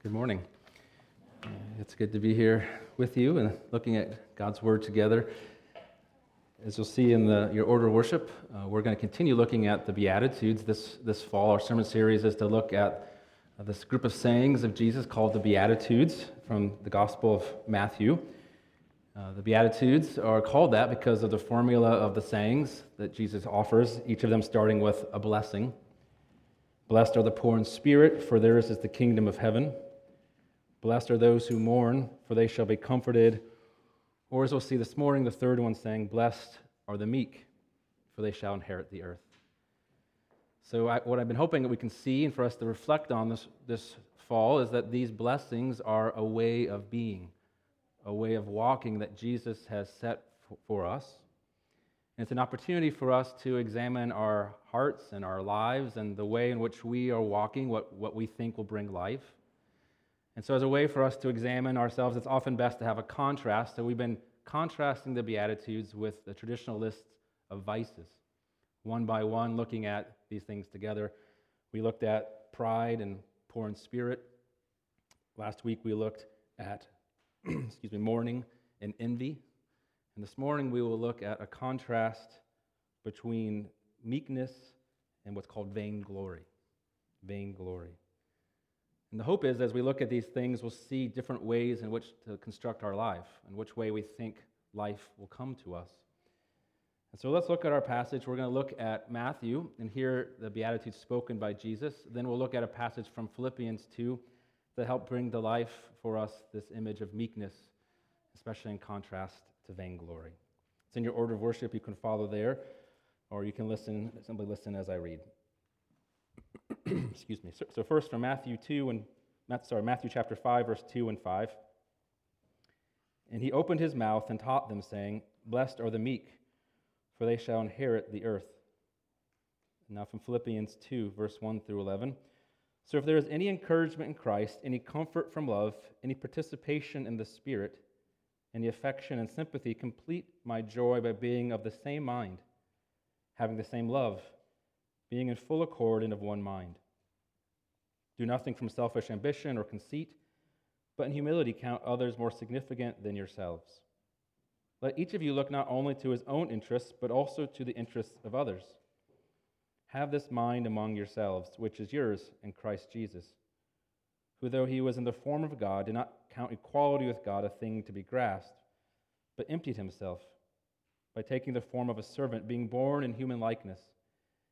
Good morning. It's good to be here with you and looking at God's Word together. As you'll see in the, your order of worship, uh, we're going to continue looking at the Beatitudes this, this fall. Our sermon series is to look at uh, this group of sayings of Jesus called the Beatitudes from the Gospel of Matthew. Uh, the Beatitudes are called that because of the formula of the sayings that Jesus offers, each of them starting with a blessing. Blessed are the poor in spirit, for theirs is the kingdom of heaven. Blessed are those who mourn, for they shall be comforted. Or, as we'll see this morning, the third one saying, Blessed are the meek, for they shall inherit the earth. So, I, what I've been hoping that we can see and for us to reflect on this, this fall is that these blessings are a way of being, a way of walking that Jesus has set f- for us. And it's an opportunity for us to examine our hearts and our lives and the way in which we are walking, what, what we think will bring life. And so, as a way for us to examine ourselves, it's often best to have a contrast. So, we've been contrasting the Beatitudes with the traditional list of vices, one by one, looking at these things together. We looked at pride and poor in spirit. Last week, we looked at, excuse me, mourning and envy. And this morning, we will look at a contrast between meekness and what's called vainglory. Vainglory. And the hope is, as we look at these things, we'll see different ways in which to construct our life and which way we think life will come to us. And so let's look at our passage. We're going to look at Matthew and hear the Beatitudes spoken by Jesus. Then we'll look at a passage from Philippians 2 that help bring to life for us this image of meekness, especially in contrast to vainglory. It's in your order of worship. You can follow there, or you can listen, simply listen as I read. Excuse me. So, so, first from Matthew 2 and sorry, Matthew chapter 5, verse 2 and 5. And he opened his mouth and taught them, saying, Blessed are the meek, for they shall inherit the earth. Now from Philippians 2, verse 1 through 11. So if there is any encouragement in Christ, any comfort from love, any participation in the Spirit, any affection and sympathy, complete my joy by being of the same mind, having the same love being in full accord and of one mind. Do nothing from selfish ambition or conceit, but in humility count others more significant than yourselves. Let each of you look not only to his own interests, but also to the interests of others. Have this mind among yourselves, which is yours in Christ Jesus, who, though he was in the form of God, did not count equality with God a thing to be grasped, but emptied himself by taking the form of a servant, being born in human likeness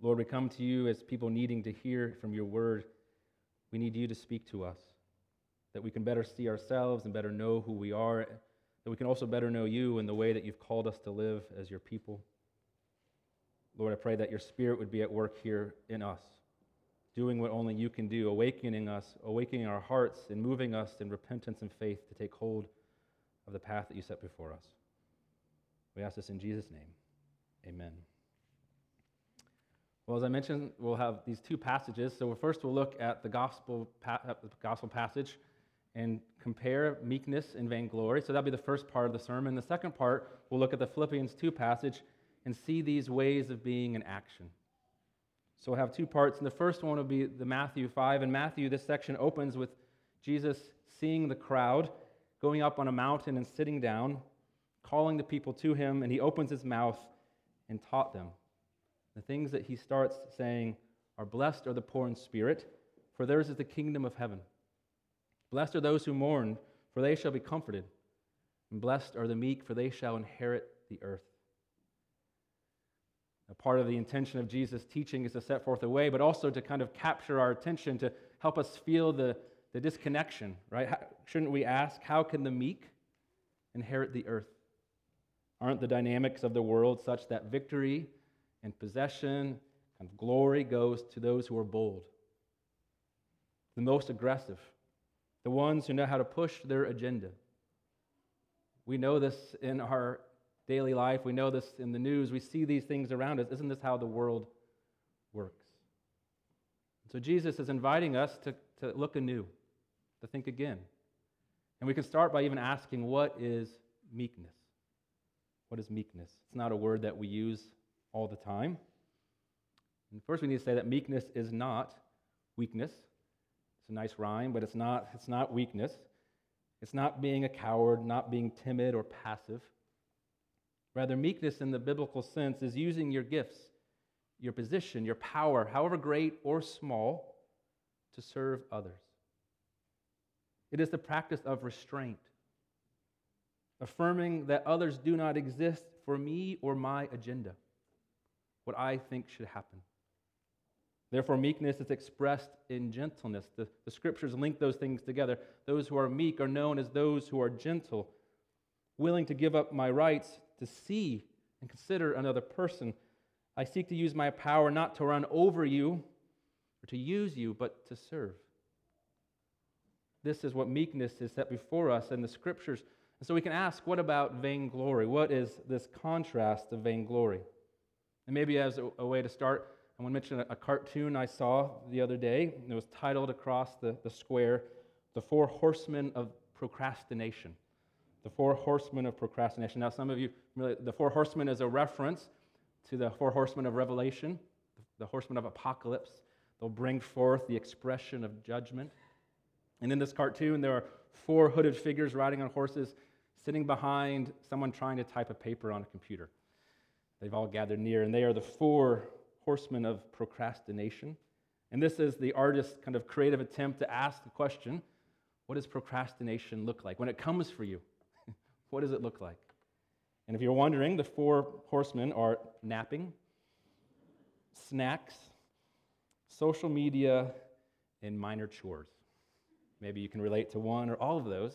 Lord, we come to you as people needing to hear from your word. We need you to speak to us, that we can better see ourselves and better know who we are, that we can also better know you and the way that you've called us to live as your people. Lord, I pray that your spirit would be at work here in us, doing what only you can do, awakening us, awakening our hearts, and moving us in repentance and faith to take hold of the path that you set before us. We ask this in Jesus' name. Amen. Well, as I mentioned, we'll have these two passages. So first, we'll look at the gospel, pa- uh, the gospel passage and compare meekness and vainglory. So that'll be the first part of the sermon. The second part, we'll look at the Philippians 2 passage and see these ways of being in action. So we'll have two parts. And the first one will be the Matthew 5. And Matthew, this section opens with Jesus seeing the crowd, going up on a mountain and sitting down, calling the people to him, and he opens his mouth and taught them. The things that he starts saying are Blessed are the poor in spirit, for theirs is the kingdom of heaven. Blessed are those who mourn, for they shall be comforted. And blessed are the meek, for they shall inherit the earth. A part of the intention of Jesus' teaching is to set forth a way, but also to kind of capture our attention, to help us feel the, the disconnection, right? How, shouldn't we ask, how can the meek inherit the earth? Aren't the dynamics of the world such that victory and possession and glory goes to those who are bold, the most aggressive, the ones who know how to push their agenda. We know this in our daily life, we know this in the news, we see these things around us. Isn't this how the world works? So Jesus is inviting us to, to look anew, to think again. And we can start by even asking, what is meekness? What is meekness? It's not a word that we use all the time. And first, we need to say that meekness is not weakness. It's a nice rhyme, but it's not, it's not weakness. It's not being a coward, not being timid or passive. Rather, meekness in the biblical sense is using your gifts, your position, your power, however great or small, to serve others. It is the practice of restraint, affirming that others do not exist for me or my agenda, what I think should happen. Therefore, meekness is expressed in gentleness. The, the scriptures link those things together. Those who are meek are known as those who are gentle, willing to give up my rights to see and consider another person. I seek to use my power not to run over you or to use you, but to serve. This is what meekness is set before us in the scriptures. And so we can ask, what about vainglory? What is this contrast of vainglory? And maybe as a, a way to start, I want to mention a, a cartoon I saw the other day. It was titled across the, the square, The Four Horsemen of Procrastination. The Four Horsemen of Procrastination. Now, some of you, the Four Horsemen is a reference to the Four Horsemen of Revelation, the Horsemen of Apocalypse. They'll bring forth the expression of judgment. And in this cartoon, there are four hooded figures riding on horses, sitting behind someone trying to type a paper on a computer. They've all gathered near, and they are the four horsemen of procrastination. And this is the artist's kind of creative attempt to ask the question what does procrastination look like? When it comes for you, what does it look like? And if you're wondering, the four horsemen are napping, snacks, social media, and minor chores. Maybe you can relate to one or all of those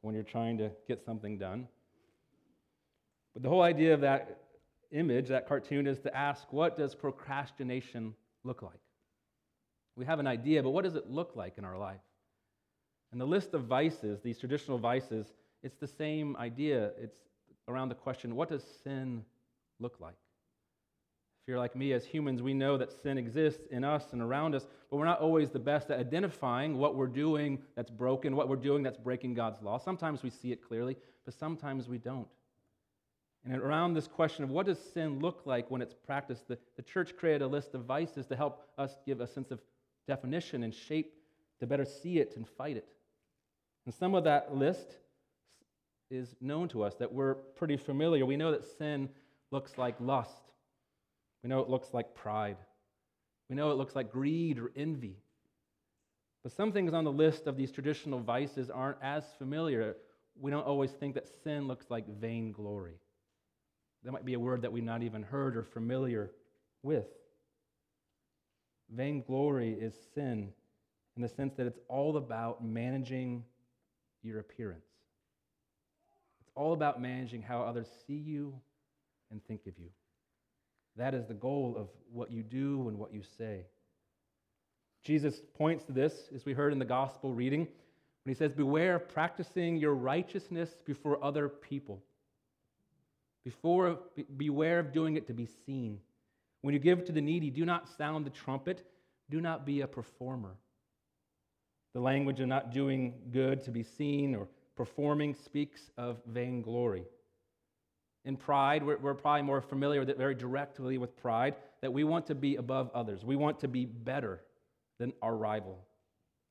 when you're trying to get something done. But the whole idea of that image, that cartoon, is to ask what does procrastination look like? We have an idea, but what does it look like in our life? And the list of vices, these traditional vices, it's the same idea. It's around the question what does sin look like? If you're like me, as humans, we know that sin exists in us and around us, but we're not always the best at identifying what we're doing that's broken, what we're doing that's breaking God's law. Sometimes we see it clearly, but sometimes we don't. And around this question of what does sin look like when it's practiced, the, the church created a list of vices to help us give a sense of definition and shape to better see it and fight it. And some of that list is known to us that we're pretty familiar. We know that sin looks like lust, we know it looks like pride. We know it looks like greed or envy. But some things on the list of these traditional vices aren't as familiar. We don't always think that sin looks like vainglory. That might be a word that we've not even heard or familiar with. Vainglory is sin in the sense that it's all about managing your appearance. It's all about managing how others see you and think of you. That is the goal of what you do and what you say. Jesus points to this, as we heard in the gospel reading, when he says, Beware of practicing your righteousness before other people. Before, beware of doing it to be seen. When you give to the needy, do not sound the trumpet, do not be a performer. The language of not doing good to be seen or performing speaks of vainglory. In pride, we're, we're, probably more familiar with it very directly with pride, that we want to be above others. We want to be better than our rival,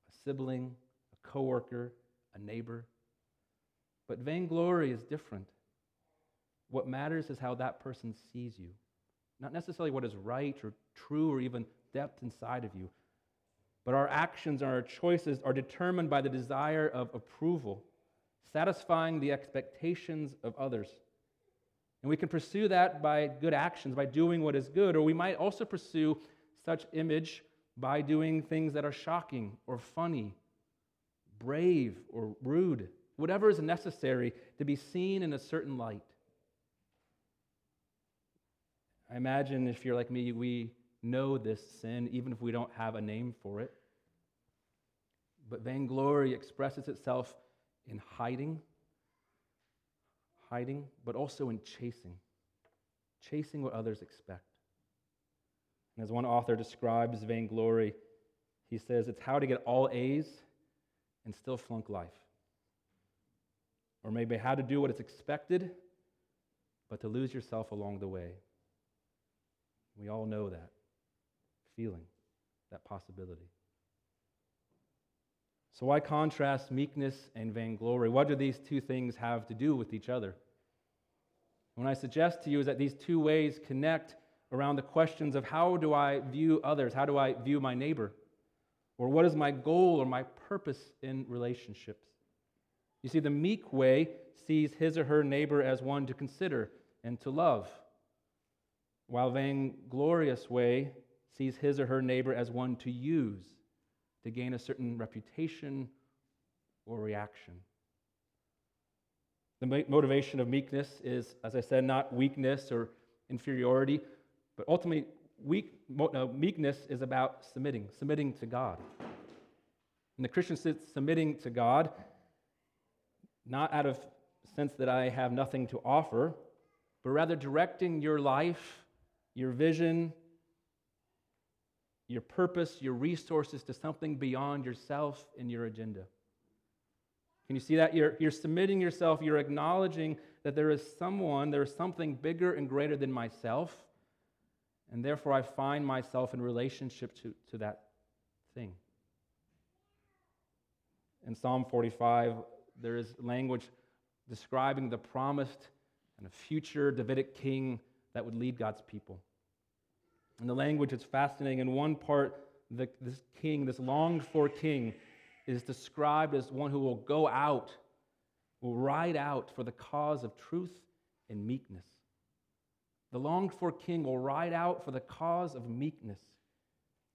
a sibling, a coworker, a neighbor. But vainglory is different. What matters is how that person sees you, not necessarily what is right or true or even depth inside of you. But our actions and our choices are determined by the desire of approval, satisfying the expectations of others. And we can pursue that by good actions, by doing what is good, or we might also pursue such image by doing things that are shocking or funny, brave or rude, whatever is necessary to be seen in a certain light. I imagine if you're like me, we know this sin, even if we don't have a name for it. But vainglory expresses itself in hiding, hiding, but also in chasing, chasing what others expect. And as one author describes vainglory, he says it's how to get all A's and still flunk life. Or maybe how to do what is expected, but to lose yourself along the way. We all know that feeling, that possibility. So, why contrast meekness and vainglory? What do these two things have to do with each other? What I suggest to you is that these two ways connect around the questions of how do I view others? How do I view my neighbor? Or what is my goal or my purpose in relationships? You see, the meek way sees his or her neighbor as one to consider and to love, while vainglorious way sees his or her neighbor as one to use to gain a certain reputation or reaction. The motivation of meekness is, as I said, not weakness or inferiority, but ultimately, weak, meekness is about submitting, submitting to God. And the Christian sits submitting to God, not out of sense that I have nothing to offer, but rather directing your life, your vision, your purpose, your resources to something beyond yourself and your agenda. Can you see that? You're, you're submitting yourself, you're acknowledging that there is someone, there is something bigger and greater than myself, and therefore I find myself in relationship to, to that thing. In Psalm 45, there is language describing the promised and a future Davidic king that would lead God's people. And the language is fascinating. In one part, the, this king, this longed for king, is described as one who will go out, will ride out for the cause of truth and meekness. The longed for king will ride out for the cause of meekness,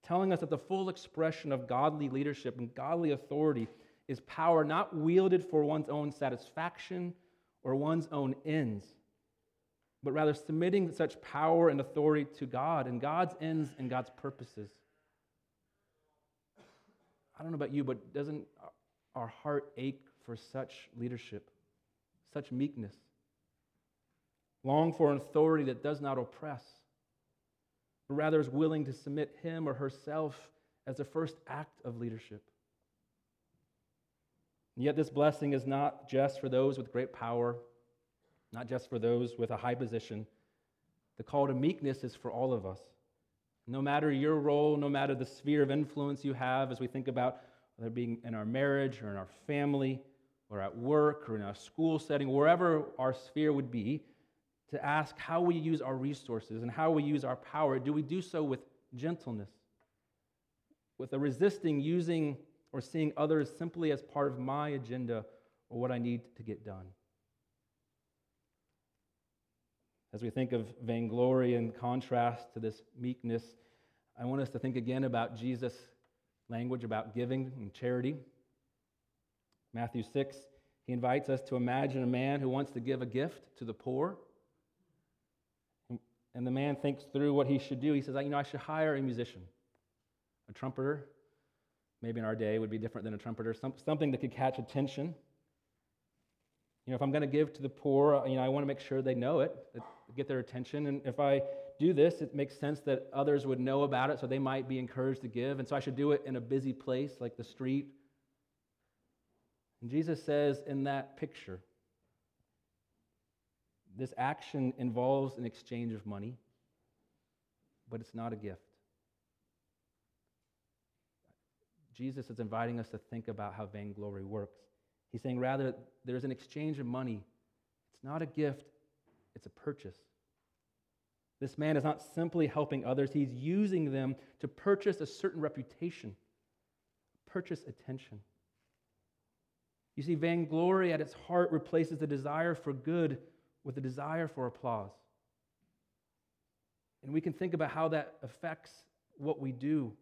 telling us that the full expression of godly leadership and godly authority is power not wielded for one's own satisfaction or one's own ends but rather submitting such power and authority to God and God's ends and God's purposes. I don't know about you, but doesn't our heart ache for such leadership, such meekness? Long for an authority that does not oppress, but rather is willing to submit him or herself as the first act of leadership. And yet, this blessing is not just for those with great power not just for those with a high position. The call to meekness is for all of us. No matter your role, no matter the sphere of influence you have, as we think about whether being in our marriage or in our family or at work or in a school setting, wherever our sphere would be, to ask how we use our resources and how we use our power. Do we do so with gentleness, with a resisting using or seeing others simply as part of my agenda or what I need to get done? As we think of vainglory in contrast to this meekness, I want us to think again about Jesus' language about giving and charity. Matthew 6, he invites us to imagine a man who wants to give a gift to the poor. And the man thinks through what he should do. He says, You know, I should hire a musician, a trumpeter. Maybe in our day would be different than a trumpeter, something that could catch attention. You know, if I'm going to give to the poor, you know, I want to make sure they know it, get their attention. And if I do this, it makes sense that others would know about it, so they might be encouraged to give. And so I should do it in a busy place like the street. And Jesus says in that picture, this action involves an exchange of money, but it's not a gift. Jesus is inviting us to think about how vainglory works. He's saying rather, there's an exchange of money. It's not a gift, it's a purchase. This man is not simply helping others, he's using them to purchase a certain reputation, purchase attention. You see, vainglory at its heart replaces the desire for good with the desire for applause. And we can think about how that affects what we do.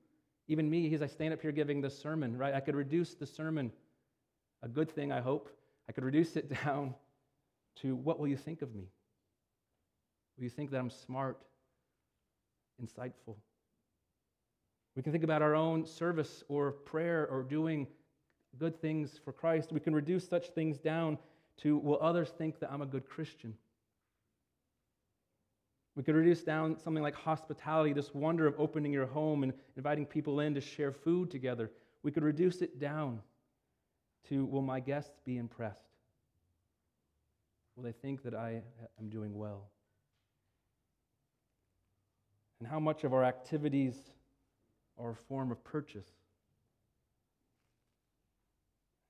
Even me, as I stand up here giving this sermon, right? I could reduce the sermon a good thing, I hope. I could reduce it down to what will you think of me? Will you think that I'm smart, insightful? We can think about our own service or prayer or doing good things for Christ. We can reduce such things down to will others think that I'm a good Christian? We could reduce down something like hospitality, this wonder of opening your home and inviting people in to share food together. We could reduce it down to will my guests be impressed? Will they think that I am doing well? And how much of our activities are a form of purchase?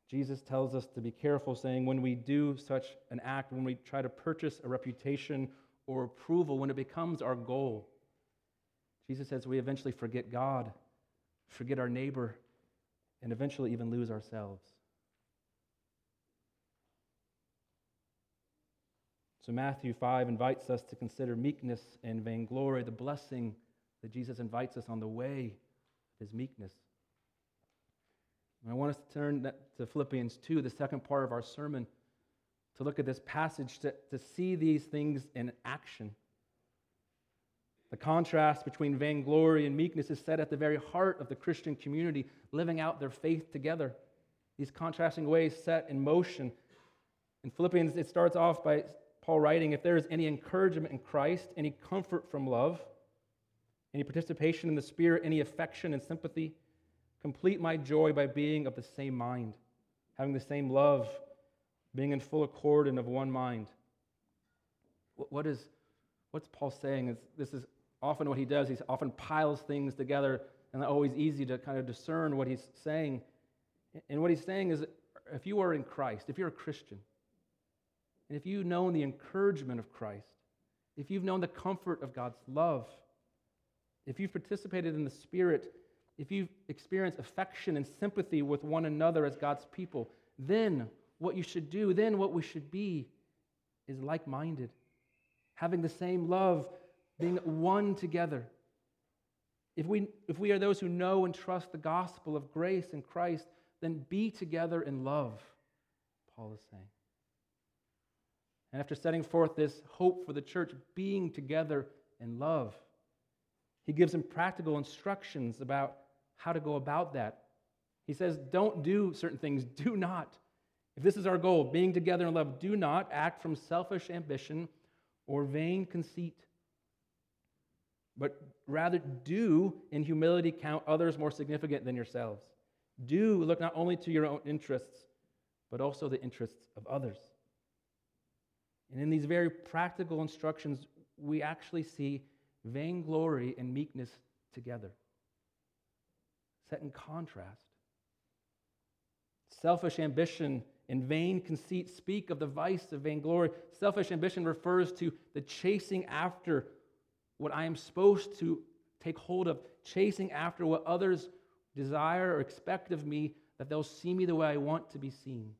Jesus tells us to be careful, saying, when we do such an act, when we try to purchase a reputation or approval, when it becomes our goal, Jesus says we eventually forget God, forget our neighbor, and eventually even lose ourselves. So, Matthew 5 invites us to consider meekness and vainglory, the blessing that Jesus invites us on the way of his meekness. And I want us to turn to Philippians 2, the second part of our sermon, to look at this passage, to, to see these things in action. The contrast between vainglory and meekness is set at the very heart of the Christian community, living out their faith together. These contrasting ways set in motion. In Philippians, it starts off by Paul writing If there is any encouragement in Christ, any comfort from love, any participation in the Spirit, any affection and sympathy, Complete my joy by being of the same mind, having the same love, being in full accord and of one mind. What is, what's Paul saying? Is this is often what he does. He often piles things together, and always easy to kind of discern what he's saying. And what he's saying is if you are in Christ, if you're a Christian, and if you've known the encouragement of Christ, if you've known the comfort of God's love, if you've participated in the Spirit if you've experienced affection and sympathy with one another as God's people, then what you should do, then what we should be, is like minded, having the same love, being one together. If we, if we are those who know and trust the gospel of grace in Christ, then be together in love, Paul is saying. And after setting forth this hope for the church, being together in love, he gives them practical instructions about how to go about that. He says, Don't do certain things. Do not. If this is our goal, being together in love, do not act from selfish ambition or vain conceit, but rather do in humility count others more significant than yourselves. Do look not only to your own interests, but also the interests of others. And in these very practical instructions, we actually see vainglory and meekness together set in contrast. Selfish ambition and vain conceit speak of the vice of vainglory. Selfish ambition refers to the chasing after what I am supposed to take hold of, chasing after what others desire or expect of me, that they'll see me the way I want to be seen.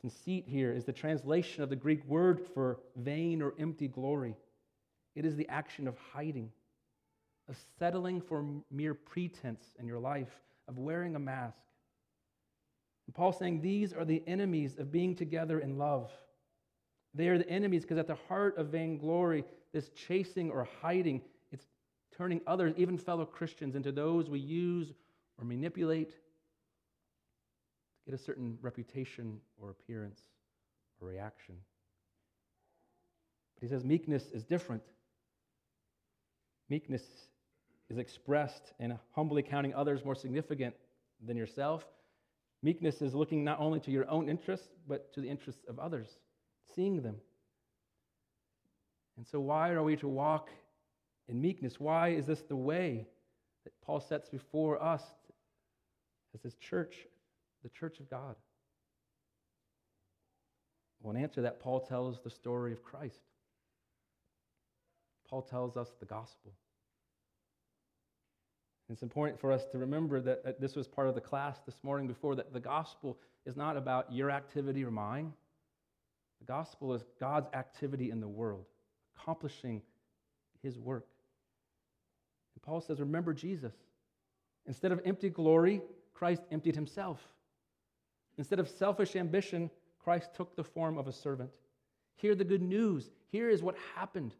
Conceit here is the translation of the Greek word for vain or empty glory. It is the action of hiding of settling for mere pretense in your life, of wearing a mask. And Paul's saying these are the enemies of being together in love. They are the enemies because at the heart of vainglory, this chasing or hiding, it's turning others, even fellow Christians, into those we use or manipulate get a certain reputation or appearance or reaction. But he says meekness is different. Meekness is expressed in humbly counting others more significant than yourself. Meekness is looking not only to your own interests, but to the interests of others, seeing them. And so, why are we to walk in meekness? Why is this the way that Paul sets before us as his church, the church of God? Well, in answer to that, Paul tells the story of Christ. Paul tells us the gospel. It's important for us to remember that this was part of the class this morning before that the gospel is not about your activity or mine. The gospel is God's activity in the world, accomplishing his work. And Paul says, Remember Jesus. Instead of empty glory, Christ emptied himself. Instead of selfish ambition, Christ took the form of a servant. Hear the good news. Here is what happened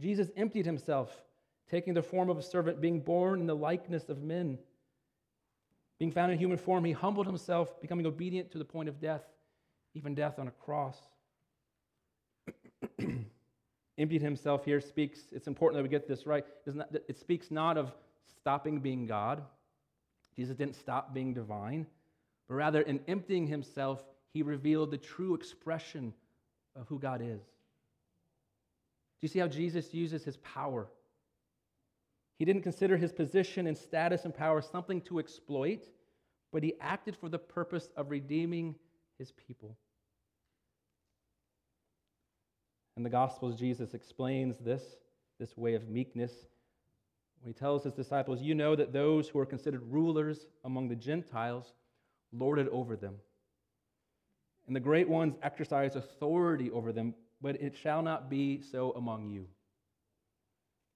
Jesus emptied himself taking the form of a servant, being born in the likeness of men. Being found in human form, he humbled himself, becoming obedient to the point of death, even death on a cross. Emptied himself here speaks, it's important that we get this right. It speaks not of stopping being God. Jesus didn't stop being divine, but rather in emptying himself, he revealed the true expression of who God is. Do you see how Jesus uses his power? He didn't consider his position and status and power something to exploit, but he acted for the purpose of redeeming his people. In the Gospels, Jesus explains this, this way of meekness when he tells his disciples, You know that those who are considered rulers among the Gentiles lord it over them. And the great ones exercise authority over them, but it shall not be so among you.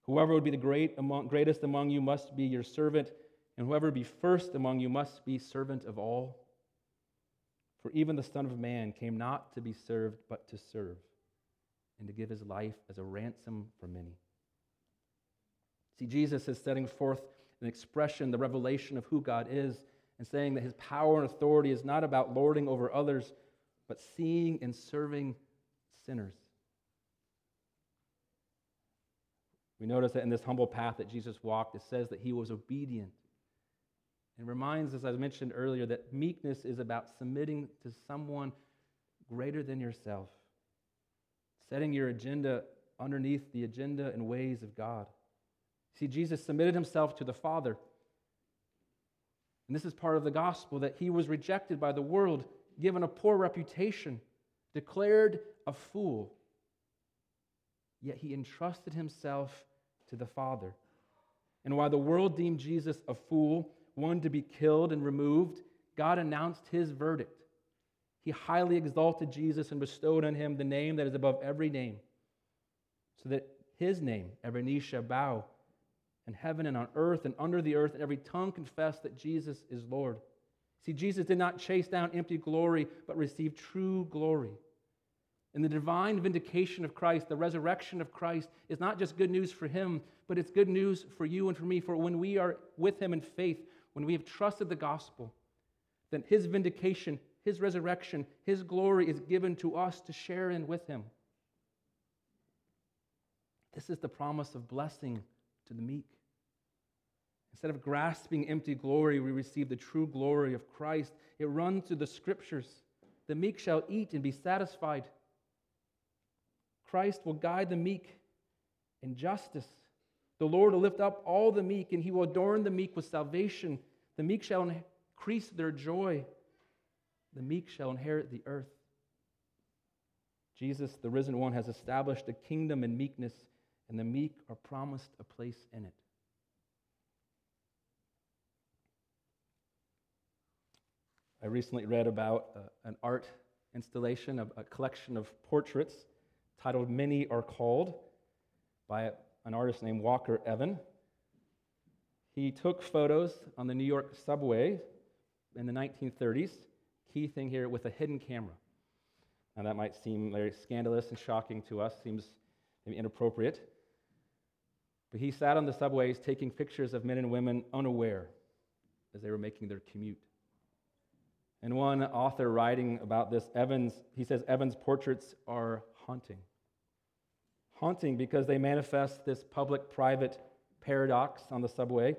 Whoever would be the great among, greatest among you must be your servant, and whoever be first among you must be servant of all. For even the Son of Man came not to be served, but to serve, and to give his life as a ransom for many. See, Jesus is setting forth an expression, the revelation of who God is, and saying that his power and authority is not about lording over others, but seeing and serving sinners. We notice that in this humble path that Jesus walked, it says that he was obedient. And reminds us, as I mentioned earlier, that meekness is about submitting to someone greater than yourself, setting your agenda underneath the agenda and ways of God. See, Jesus submitted himself to the Father. And this is part of the gospel that he was rejected by the world, given a poor reputation, declared a fool. Yet he entrusted himself to the Father. And while the world deemed Jesus a fool, one to be killed and removed, God announced his verdict. He highly exalted Jesus and bestowed on him the name that is above every name, so that his name, every knee shall bow in heaven and on earth and under the earth, and every tongue confess that Jesus is Lord. See, Jesus did not chase down empty glory, but received true glory. And the divine vindication of Christ, the resurrection of Christ, is not just good news for him, but it's good news for you and for me. For when we are with him in faith, when we have trusted the gospel, then his vindication, his resurrection, his glory is given to us to share in with him. This is the promise of blessing to the meek. Instead of grasping empty glory, we receive the true glory of Christ. It runs through the scriptures. The meek shall eat and be satisfied. Christ will guide the meek in justice. The Lord will lift up all the meek, and he will adorn the meek with salvation. The meek shall increase their joy. The meek shall inherit the earth. Jesus, the risen one, has established a kingdom in meekness and the meek are promised a place in it. I recently read about uh, an art installation, a, a collection of portraits titled Many Are Called by an artist named Walker Evans. He took photos on the New York subway in the 1930s, key thing here, with a hidden camera. Now, that might seem very scandalous and shocking to us, seems maybe inappropriate. But he sat on the subways taking pictures of men and women unaware as they were making their commute. And one author writing about this, Evans, he says Evans' portraits are haunting. Haunting because they manifest this public private paradox on the subway.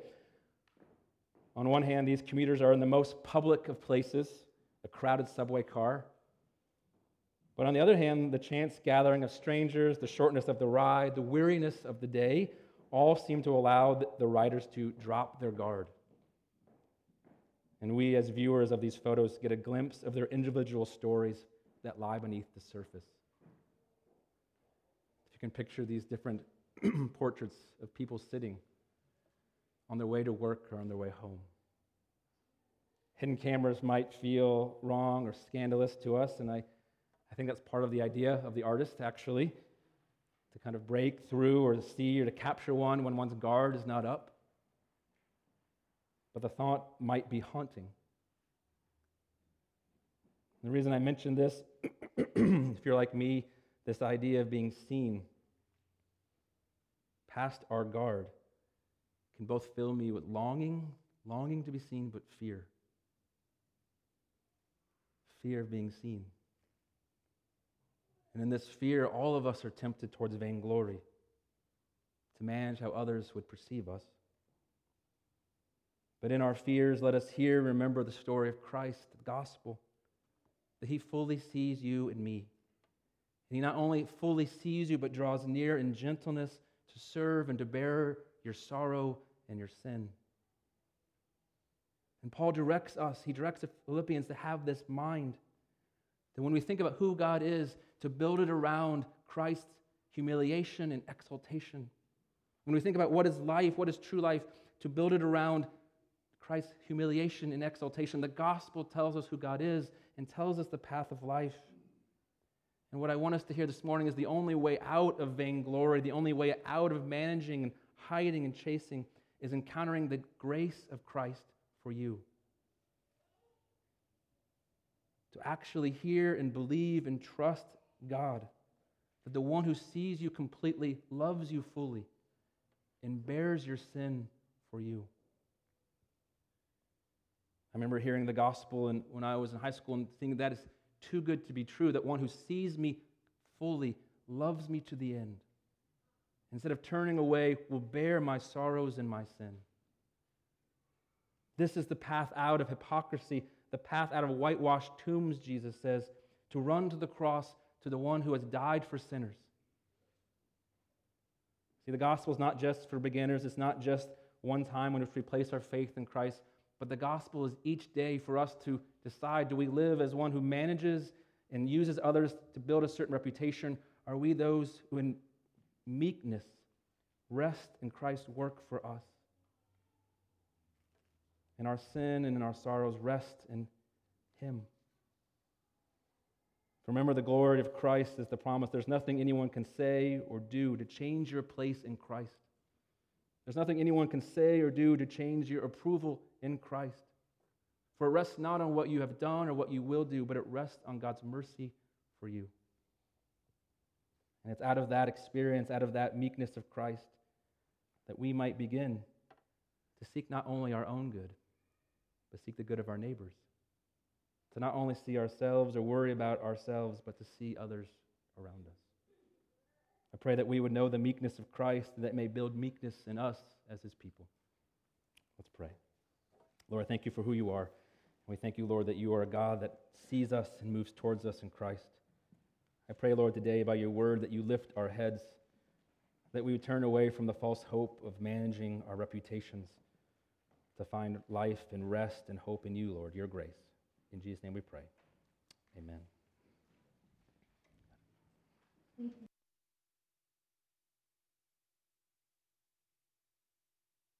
On one hand, these commuters are in the most public of places, a crowded subway car. But on the other hand, the chance gathering of strangers, the shortness of the ride, the weariness of the day all seem to allow the writers to drop their guard. And we, as viewers of these photos, get a glimpse of their individual stories that lie beneath the surface. If you can picture these different portraits of people sitting on their way to work or on their way home. Hidden cameras might feel wrong or scandalous to us, and I, I think that's part of the idea of the artist, actually to kind of break through or to see or to capture one when one's guard is not up. But the thought might be haunting. The reason I mention this, if you're like me, this idea of being seen past our guard can both fill me with longing, longing to be seen, but fear. Fear of being seen. And in this fear, all of us are tempted towards vainglory, to manage how others would perceive us. But in our fears, let us here remember the story of Christ, the gospel, that he fully sees you and me. And he not only fully sees you, but draws near in gentleness to serve and to bear your sorrow and your sin. And Paul directs us, he directs the Philippians to have this mind. That when we think about who God is, to build it around Christ's humiliation and exaltation. When we think about what is life, what is true life, to build it around Christ's humiliation and exaltation. The gospel tells us who God is and tells us the path of life. And what I want us to hear this morning is the only way out of vainglory, the only way out of managing and hiding and chasing is encountering the grace of Christ for you. To actually hear and believe and trust God, that the one who sees you completely, loves you fully, and bears your sin for you. I remember hearing the gospel and when I was in high school and thinking that is too good to be true, that one who sees me fully loves me to the end. Instead of turning away, will bear my sorrows and my sin. This is the path out of hypocrisy, the path out of whitewashed tombs, Jesus says, to run to the cross to the one who has died for sinners. See, the gospel is not just for beginners, it's not just one time when we place our faith in Christ, but the gospel is each day for us to decide do we live as one who manages and uses others to build a certain reputation? Are we those who, in meekness, rest in Christ's work for us? In our sin and in our sorrows, rest in Him. Remember, the glory of Christ is the promise. There's nothing anyone can say or do to change your place in Christ. There's nothing anyone can say or do to change your approval in Christ. For it rests not on what you have done or what you will do, but it rests on God's mercy for you. And it's out of that experience, out of that meekness of Christ, that we might begin to seek not only our own good, but seek the good of our neighbors. To not only see ourselves or worry about ourselves, but to see others around us. I pray that we would know the meekness of Christ that may build meekness in us as his people. Let's pray. Lord, I thank you for who you are. And we thank you, Lord, that you are a God that sees us and moves towards us in Christ. I pray, Lord, today by your word that you lift our heads, that we would turn away from the false hope of managing our reputations to find life and rest and hope in you, Lord, your grace. In Jesus' name we pray. Amen.